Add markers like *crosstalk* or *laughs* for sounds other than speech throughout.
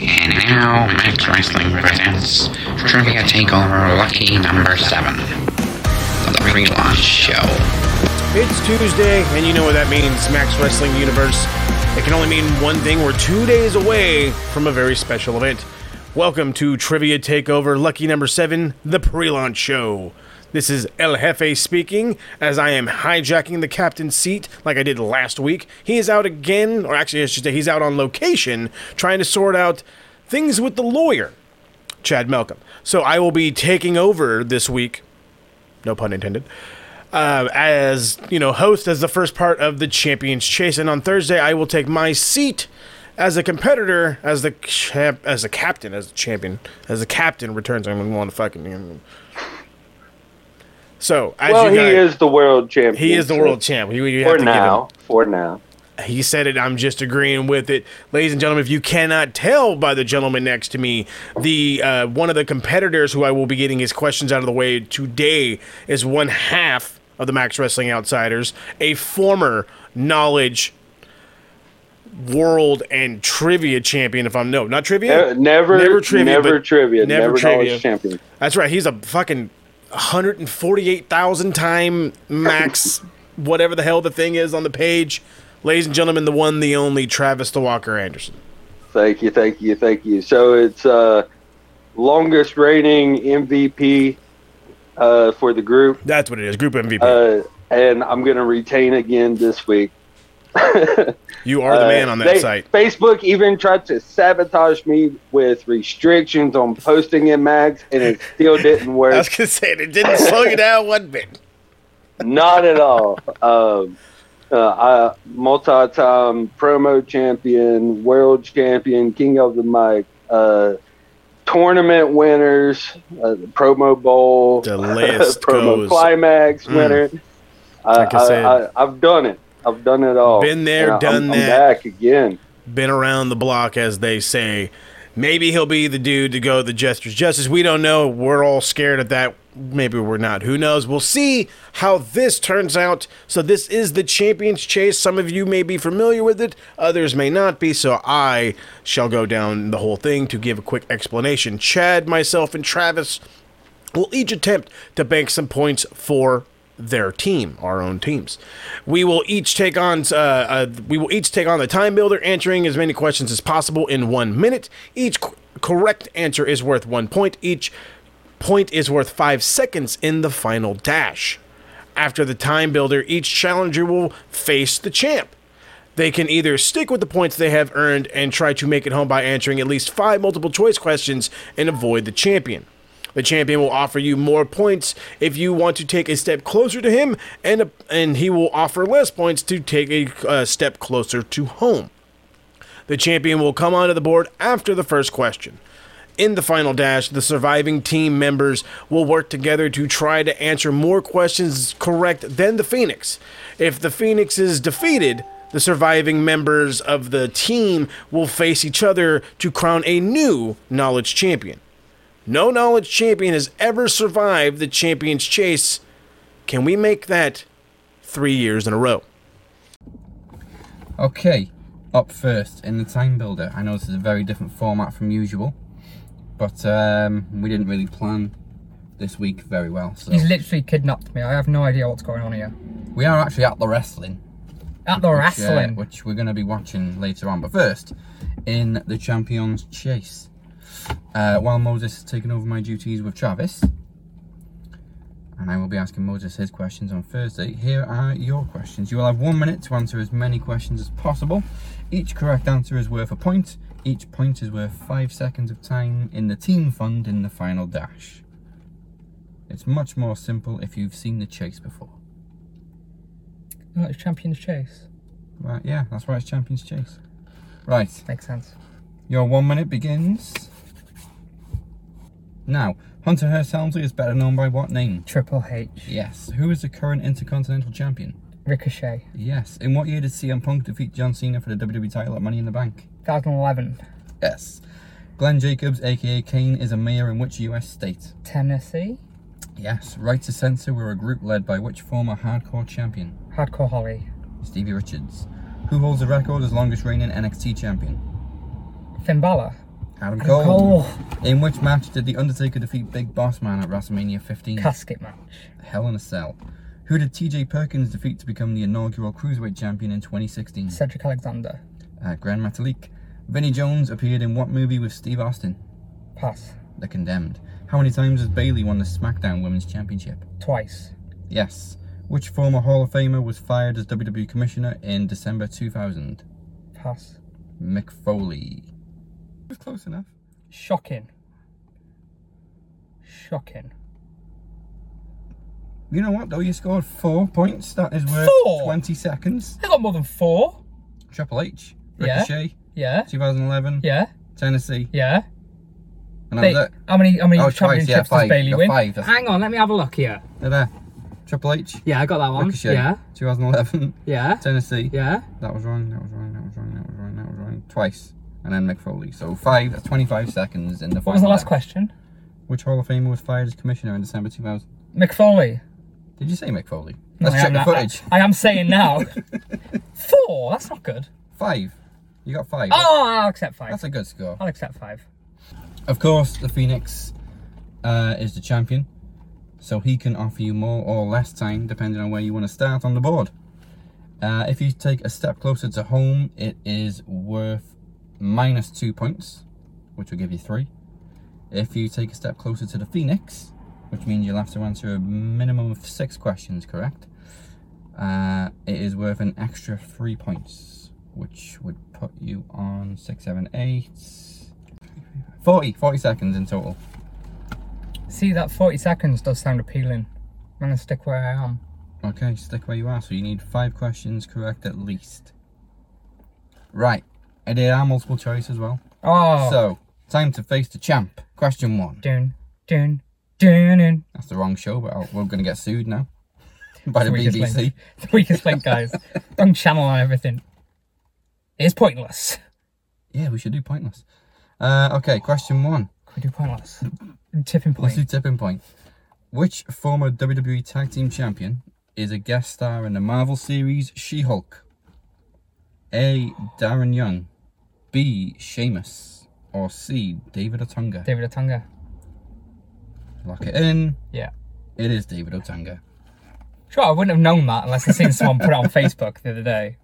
And now, Max Wrestling presents Trivia Takeover Lucky Number 7. The pre-launch show. It's Tuesday, and you know what that means, Max Wrestling Universe. It can only mean one thing. We're two days away from a very special event. Welcome to Trivia Takeover Lucky Number 7, the pre launch show. This is El Jefe speaking, as I am hijacking the captain's seat like I did last week. He is out again, or actually, I should say, he's out on location trying to sort out things with the lawyer, Chad Malcolm. So I will be taking over this week, no pun intended, uh, as you know, host as the first part of the Champions Chase. And on Thursday, I will take my seat as a competitor, as the champ, as a captain, as a champion, as a captain returns. I'm gonna want to fucking. So as Well, he guys, is the world champion. he is the world champ. You, you have For now. For now. he said it. I'm just agreeing with it, ladies and gentlemen. If you cannot tell by the gentleman next to me, the uh, one of the competitors who I will be getting his questions out of the way today is one half of the Max Wrestling Outsiders, a former knowledge world and trivia champion. If I'm no, not trivia, Uh, never, Never trivia, never trivia, never never, trivia. champion. That's right. He's a fucking 148,000 time max, whatever the hell the thing is on the page. Ladies and gentlemen, the one, the only Travis the Walker Anderson. Thank you, thank you, thank you. So it's uh, longest reigning MVP uh, for the group, That's what it is. Group MVP. uh, and I'm going to retain again this week. You are the Uh, man on that they- site. Facebook even tried to sabotage me with restrictions on posting in mags, and it still didn't *laughs* work. I was gonna say it didn't slow you down one bit. Not at all. Um, uh, I, multi-time promo champion, world champion, king of the mic, uh, tournament winners, uh, promo bowl, The *laughs* list promo goes- climax Mm. winner. I, Like I. I, I, have done it. I've done it all. Been there, And done I'm, that. I'm back again. Been around the block, as they say. Maybe he'll be the dude to go the Jester's Justice. We don't know. We're all scared of that. Maybe we're not. Who knows? We'll see how this turns out. So, this is the Champions Chase. Some of you may be familiar with it, others may not be. So, I shall go down the whole thing to give a quick explanation. Chad, myself, and Travis will each attempt to bank some points for their team, our own teams. We will each take on uh, uh, we will each take on the time builder, answering as many questions as possible in one minute. Each correct answer is worth one point. Each point is worth five seconds in the final dash. After the time builder, each challenger will face the champ. They can either stick with the points they have earned and try to make it home by answering at least five multiple choice questions and avoid the champion. The champion will offer you more points if you want to take a step closer to him, and and he will offer less points to take a uh, step closer to home. The champion will come onto the board after the first question. In the final dash, the surviving team members will work together to try to answer more questions correct than the Phoenix. If the Phoenix is defeated, the surviving members of the team will face each other to crown a new knowledge champion. No knowledge champion has ever survived the champion's chase. Can we make that three years in a row? Okay, up first in the time builder. I know this is a very different format from usual, but um, we didn't really plan this week very well. So He's literally kidnapped me. I have no idea what's going on here. we are actually at the wrestling, At the which, uh, wrestling. which we're going to be watching later on. But first, in the Champions Chase, uh, while Moses is taking over my duties with Travis, and I will be asking Moses his questions on Thursday. Here are your questions. You will have one minute to answer as many questions as possible. Each correct answer is worth a point. Each point is worth five seconds of time in the team fund in the final dash. It's much more simple if you've seen the chase before. No, it's Champions Chase. Right, yeah, that's why it's Champions Chase. Right, Makes sense. your one minute begins. Now, Hunter Hearst Helmsley is better known by what name? Triple H. Yes. Who is the current Intercontinental Champion? Ricochet. Yes. In what year did CM Punk defeat John Cena for the WWE title at Money in the Bank? 2011. Yes. Glenn Jacobs, aka Kane, is a mayor in which US state? Tennessee. Yes. Right to Censor were a group led by which former hardcore champion? Hardcore Holly. Stevie Richards. Who holds the record as longest reigning NXT champion? Finn Balor. Adam Adam Cole. Cole. In which match did The Undertaker defeat Big Boss Man at WrestleMania 15? Casket match. Hell in a Cell. Who did TJ Perkins defeat to become the inaugural Cruiserweight champion in 2016? Cedric Alexander. Uh, Gran Metalik. Vinnie Jones appeared in what movie with Steve Austin? Pass. The Condemned. How many times has Bayley won the SmackDown Women's Championship? Twice. Yes. Which former Hall of Famer was fired as WWE Commissioner in December 2000? Pass. Mick Foley. It was close enough. Shocking. Shocking. You know what though? You scored four points. That is worth Four? 20 seconds. I got more than four. Triple H. Yeah. Ricochet. Yeah. 2011. Yeah. Tennessee. Yeah. And that Ba- was it. how many how many Oh, twice, championships yeah, five. does Bayley got win? five, Hang on, let me have a look here. They're there. Triple H. Yeah, I got that one. Ricochet. Yeah. 2011. Yeah. Tennessee. Yeah. That was wrong. That was wrong. That was wrong. That was wrong. That was wrong. Twice. And then Mick Foley. So five. That's 25 seconds in the. What was the last question? Which Hall of Famer was fired as commissioner in December 2000? Mick Foley. Did you say Mick Foley? Let's I check the now- footage. I, I am saying now. *laughs* Four. That's not good. Five. You got five. Oh, I'll accept five. That's a good score. I'll accept five. Of course, the Phoenix uh, is the champion, so he can offer you more or less time depending on where you want to start on the board. Uh, if you take a step closer to home, it is worth minus two points, which will give you three. If you take a step closer to the Phoenix, which means you'll have to answer a minimum of six questions correct, uh, it is worth an extra three points, which would put you on six, seven, eight. 40, 40 seconds in total. See, that 40 seconds does sound appealing. I'm gonna stick where I am. Okay, stick where you are. So you need five questions correct at least. Right. I did our multiple choice as well. Oh. So, time to face the champ. Question one. Dun, dun, dun, dun. That's the wrong show, but I'll- we're going to get sued now *laughs* by the Weakest BBC. link. The weakest link, guys. Wrong channel on everything. It's pointless. Yeah, we should do pointless. Uh, okay, question one. Can we do pointless? Tipping Let's point. do tipping point. Which former WWE Tag Team Champion is a guest star in the Marvel series She-Hulk? A. Darren Young, B. Sheamus, or C. David Otunga? David Otunga. Lock it in. Yeah. It is David Otunga. Sure, I wouldn't have known that unless I'd seen someone put it on *laughs* Facebook the other day.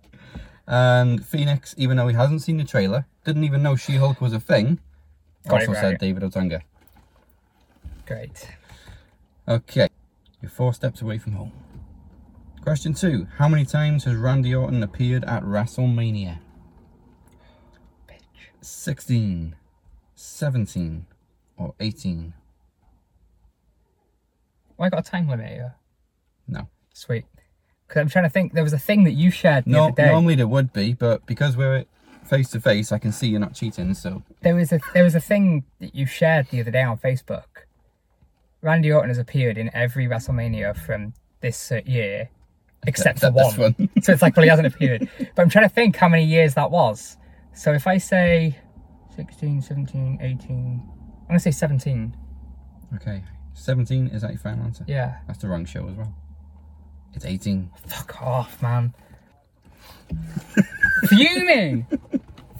And Phoenix, even though he hasn't seen the trailer, didn't even know She-Hulk was a thing, Got also said. David Otunga. Great. Okay, you're four steps away from home. Question two. How many times has Randy Orton appeared at WrestleMania? 16, 17, or 18? Well, I got a time limit here. No. Sweet. Because I'm trying to think. There was a thing that you shared the No, other day. normally there would be, but because we're face to face, I can see you're not cheating, so There was a there was a thing that you shared the other day on Facebook. Randy Orton has appeared in every WrestleMania from this uh, year, except *laughs* for one. this one. so it's like, well, he hasn't appeared. *laughs* But I'm trying to think how many years that was. So if I say 16, 17, 18, I'm gonna say 17. Okay. 17, is that your final answer? Yeah. That's the wrong show as well. It's 18. Fuck off, man. *laughs* fuming.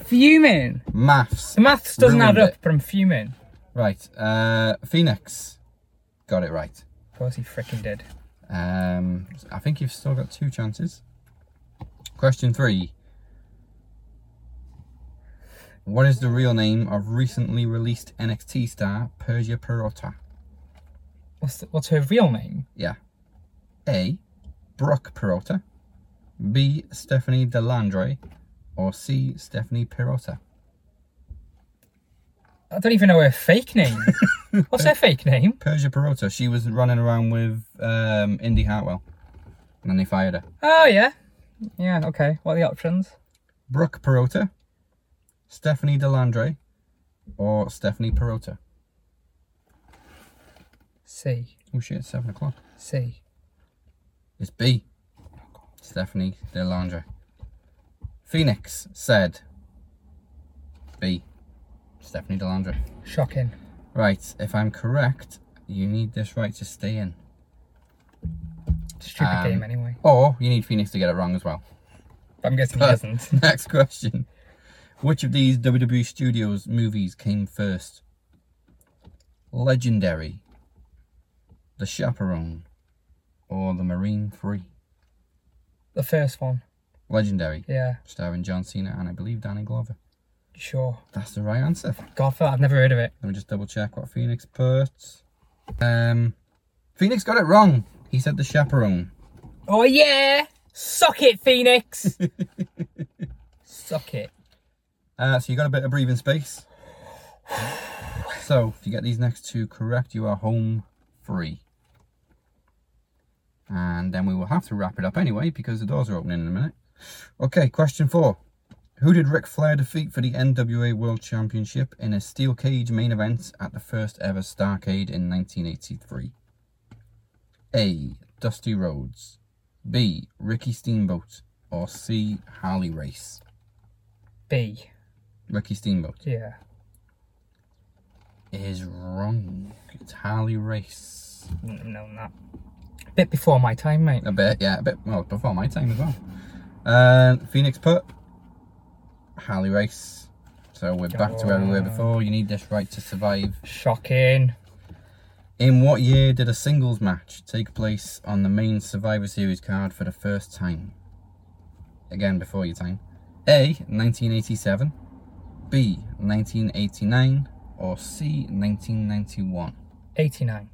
Fuming. Maths. The maths doesn't add up, it. but I'm fuming. Right. Uh, Phoenix. Got it right. Of course he freaking did. Um, I think you've still got two chances. Question three. What is the real name of recently released NXT star Persia Pirotta? What's the, what's her real name? Yeah. A. Brooke Pirotta. B. Stephanie Delandre. Or C. Stephanie Pirotta. I don't even know her fake name. *laughs* what's her fake name? Persia Pirotta. She was running around with um, Indi Hartwell. And then they fired her. Oh yeah, yeah. Okay. What are the options? Brooke Pirotta, Stephanie Delandre, or Stephanie Pirotta. C. Oh shit, it's seven o'clock. C. It's B. Stephanie Delandre. Phoenix said B. Stephanie Delandre. Shocking. Right, if I'm correct, you need this right to stay in. Stupid Um, game anyway. Or you need Phoenix to get it wrong as well. I'm guessing he doesn't. *laughs* Next question. Which of these WWE Studios movies came first? Legendary, The Chaperone, or The Marine 3? The first one. Legendary, Yeah. starring John Cena and I believe Danny Glover. Sure. That's the right answer. God, for I've never heard of it. Let me just double check what Phoenix put. Um, Phoenix got it wrong. He said The Chaperone. Oh yeah! Suck it, Phoenix! *laughs* Suck it. Uh, so you got a bit of breathing space. So if you get these next two correct, you are home free. And then we will have to wrap it up anyway because the doors are opening in a minute. Okay, question four. Who did Ric Flair defeat for the NWA World Championship in a steel cage main event at the first ever Starrcade in 1983? A. Dusty Rhodes. B. Ricky Steamboat. Or C. Harley Race. B. Ricky Steamboat. Yeah. is wrong. It's Harley Race. N- No, not. A bit before my time, mate. A bit, yeah, a bit. Well, before my time as well. Uh, Phoenix put Harley Race. So we're back to where we were before. You need this right to survive. Shocking. In what year did a singles match take place on the main Survivor Series card for the first time? Again, before your time. A. 1987. B. 1989. Or C. 1991. 89.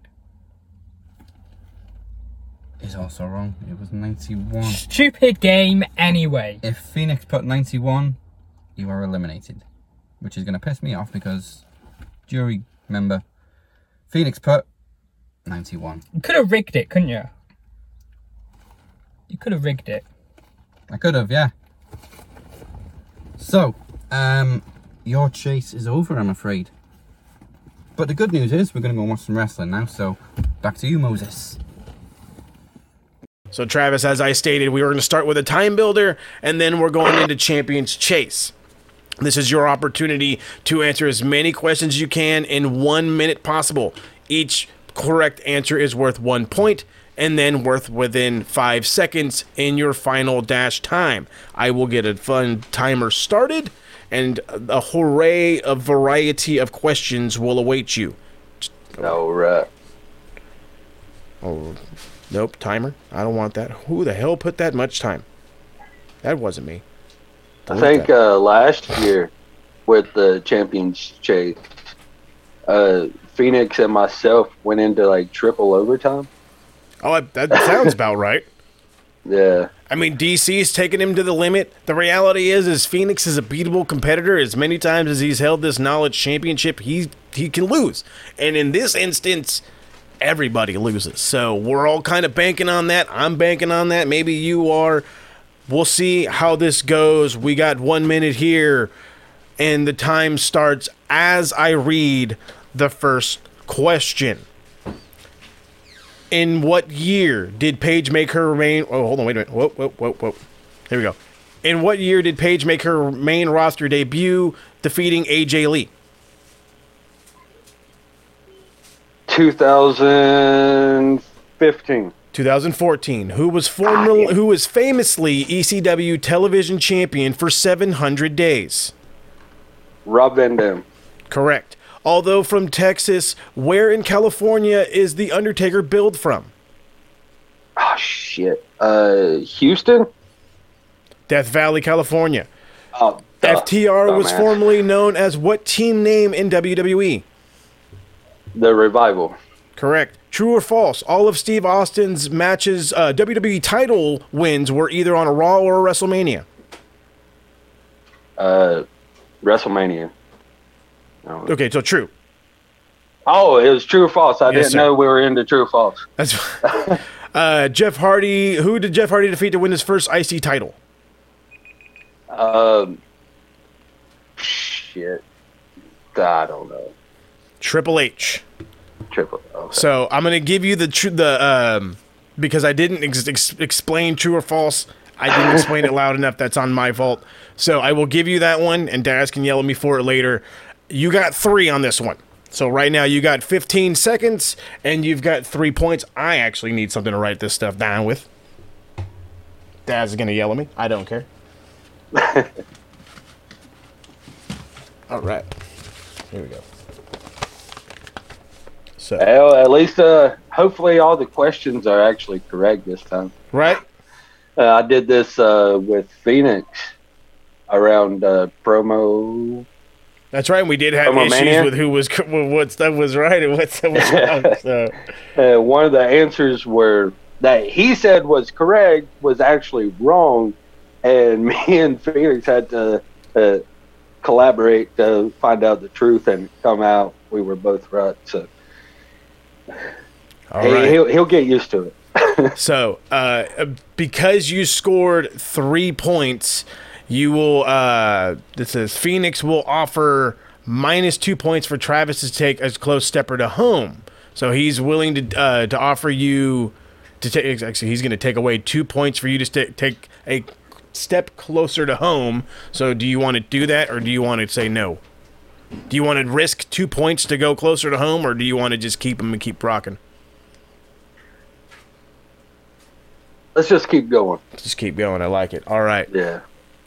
Is also wrong. It was 91. Stupid game anyway. If Phoenix put 91, you are eliminated. Which is going to piss me off because jury member Phoenix put 91. You could have rigged it, couldn't you? You could have rigged it. I could have, yeah. So, um, your chase is over, I'm afraid. But the good news is we're going to go and watch some wrestling now. So, back to you, Moses. So, Travis, as I stated, we were going to start with a time builder, and then we're going into Champions Chase. This is your opportunity to answer as many questions as you can in one minute possible. Each correct answer is worth one point, and then worth within five seconds in your final dash time. I will get a fun timer started, and a hooray of variety of questions will await you. All right. Oh, nope, timer. I don't want that. Who the hell put that much time? That wasn't me. I Delete think uh, last year with the Champions Chase, uh, Phoenix and myself went into like triple overtime. oh, that sounds about right. *laughs* Yeah. I mean, DC's taking him to the limit. The reality is, is Phoenix is a beatable competitor. As many times as he's held this knowledge championship, he he can lose. And in this instance, everybody loses. So we're all kind of banking on that. I'm banking on that. Maybe you are. We'll see how this goes. We got one minute here, and the time starts as I read the first question. In what year did Paige make her main? Oh, hold on, wait a minute. Whoa, whoa, whoa, whoa. Here we go. In what year did Paige make her main roster debut, defeating AJ Lee? 2015. 2014. Who was ah, formerly, who was famously ECW television champion for 700 days? Rob Van Dam. Correct. Although from Texas, where in California is the Undertaker billed from? Oh shit. Uh, Houston. Death Valley, California. Oh, duh, FTR was dumbass. formerly known as what team name in WWE? the revival. Correct. True or false? All of Steve Austin's matches, uh, WWE title wins, were either on a Raw or a WrestleMania. Uh, WrestleMania. Okay, so true. Oh, it was true or false. I Yes, didn't sir. know we were into true or false. That's *laughs* uh, Jeff Hardy. Who did Jeff Hardy defeat to win his first IC title? Um, shit. I don't know. Triple H. Triple. Okay. So I'm gonna give you the tr- the um because I didn't ex- ex- explain true or false. I didn't *laughs* explain it loud enough. That's on my fault. So I will give you that one, and Daz can yell at me for it later. You got three on this one. So right now you got 15 seconds, and you've got three points. I actually need something to write this stuff down with. Dad's gonna yell at me. I don't care. *laughs* All right. Here we go. So, Well, at least, uh, hopefully, all the questions are actually correct this time. right? Uh, I did this uh, with Phoenix around uh, promo. That's right. We did have issues with who was *laughs* what stuff was right and what stuff was wrong. *laughs* So, Uh, one of the answers were that he said was correct was actually wrong, and *laughs* me and Phoenix had to uh, collaborate to find out the truth and come out. We were both right, so all he, right. he'll he'll get used to it. So, uh, because you scored three points, you will. Uh, this says Phoenix will offer minus two points for Travis to take as close stepper to home. So he's willing to uh, to offer you to take. Actually, he's going to take away two points for you to st- take a step closer to home. So, do you want to do that, or do you want to say no? Do you want to risk two points to go closer to home, or do you want to just keep them and keep rocking? Let's just keep going. Just keep going. I like it. All right. Yeah.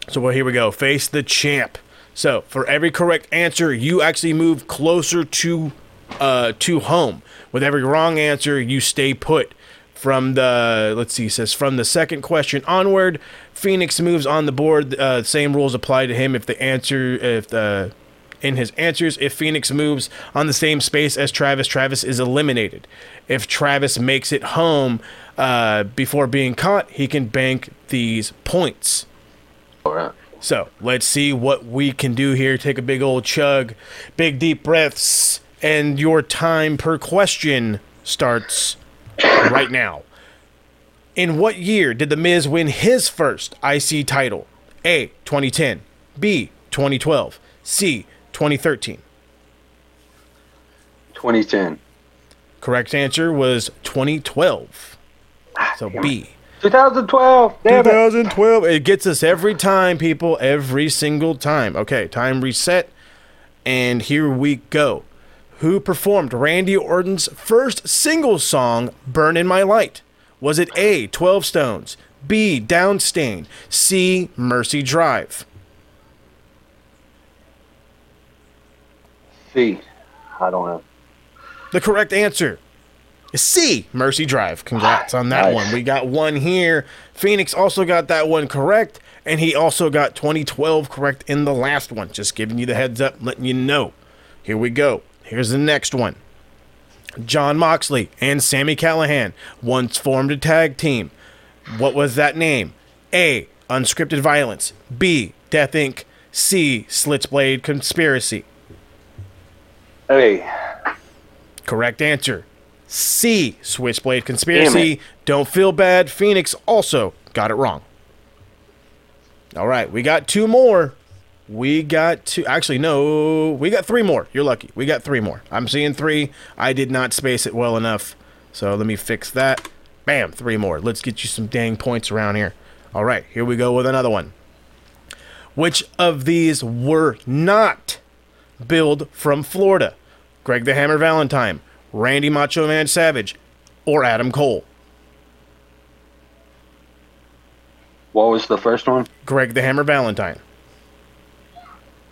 So well, here we go. Face the champ. So for every correct answer, you actually move closer to uh to home. With every wrong answer, you stay put. From the let's see, says from the second question onward, Phoenix moves on the board. Uh, same rules apply to him if the answer if the in his answers. If Phoenix moves on the same space as Travis, Travis is eliminated. If Travis makes it home uh, before being caught, he can bank these points. All right. So let's see what we can do here. Take a big old chug, big deep breaths, and your time per question starts right now. In what year did The Miz win his first IC title? A. 2010, B. 2012, C. 2013. 2010. Correct answer was 2012. So B. 2012. Damn it. 2012. It gets us every time, people. Every single time. Okay, time reset. And here we go. Who performed Randy Orton's first single song, Burn in My Light? Was it A, 12 Stones, B, Downstait, C, Mercy Drive? C. I don't know. The correct answer C, Mercy Drive. Congrats on that one. We got one here. Phoenix also got that one correct, and he also got 2012 correct in the last one. Just giving you the heads up, letting you know. Here we go. Here's the next one. Jon Moxley and Sami Callihan once formed a tag team. What was that name? A. Unscripted Violence. B. Death Inc. C. Switchblade Conspiracy. A. Correct answer. C. Switchblade Conspiracy. Don't feel bad. Phoenix also got it wrong. All right, we got two more. We got two. Actually, no, we got three more. You're lucky. We got three more. I'm seeing three. I did not space it well enough. So let me fix that. Bam, three more. Let's get you some dang points around here. All right, here we go with another one. Which of these were not billed from Florida? Greg the Hammer Valentine, Randy Macho Man Savage, or Adam Cole? what was the first one? Greg the Hammer Valentine,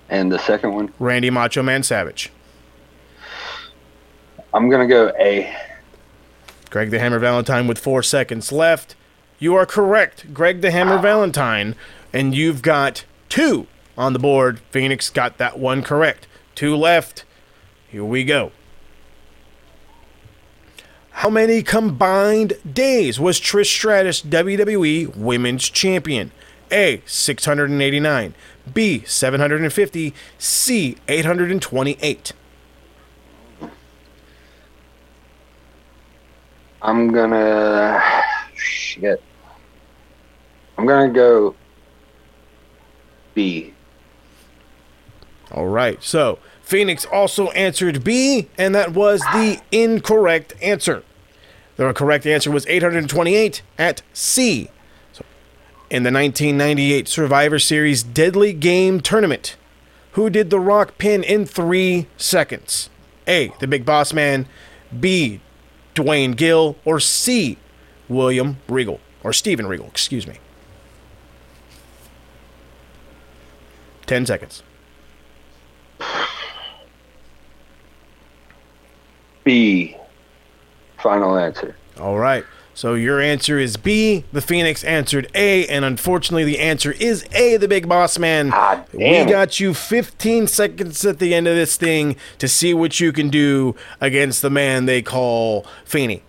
And the second one? Randy Macho Man Savage. I'm going to go A. Greg the Hammer Valentine with four seconds left. You are correct, Greg the Hammer Valentine, and you've got two on the board. Phoenix got that one correct. Two left. Here we go. How many combined days was Trish Stratus WWE Women's Champion? A. 689. B. 750. C. 828. I'm to. Shit. I'm to go B. All right. So Phoenix also answered B, and that was the incorrect answer. The correct answer was 828 at C. In the 1998 Survivor Series Deadly Game Tournament, who did The Rock pin in three seconds? A. The Big Boss Man. B. Duane Gill. Or C. William Regal. Or Steven Regal, excuse me. 10 seconds. B. Final answer. All right. So your answer is B. The Phoenix answered A, and unfortunately, the answer is A. The Big Boss Man. Ah, we got you 15 seconds at the end of this thing to see what you can do against the man they call Feeney.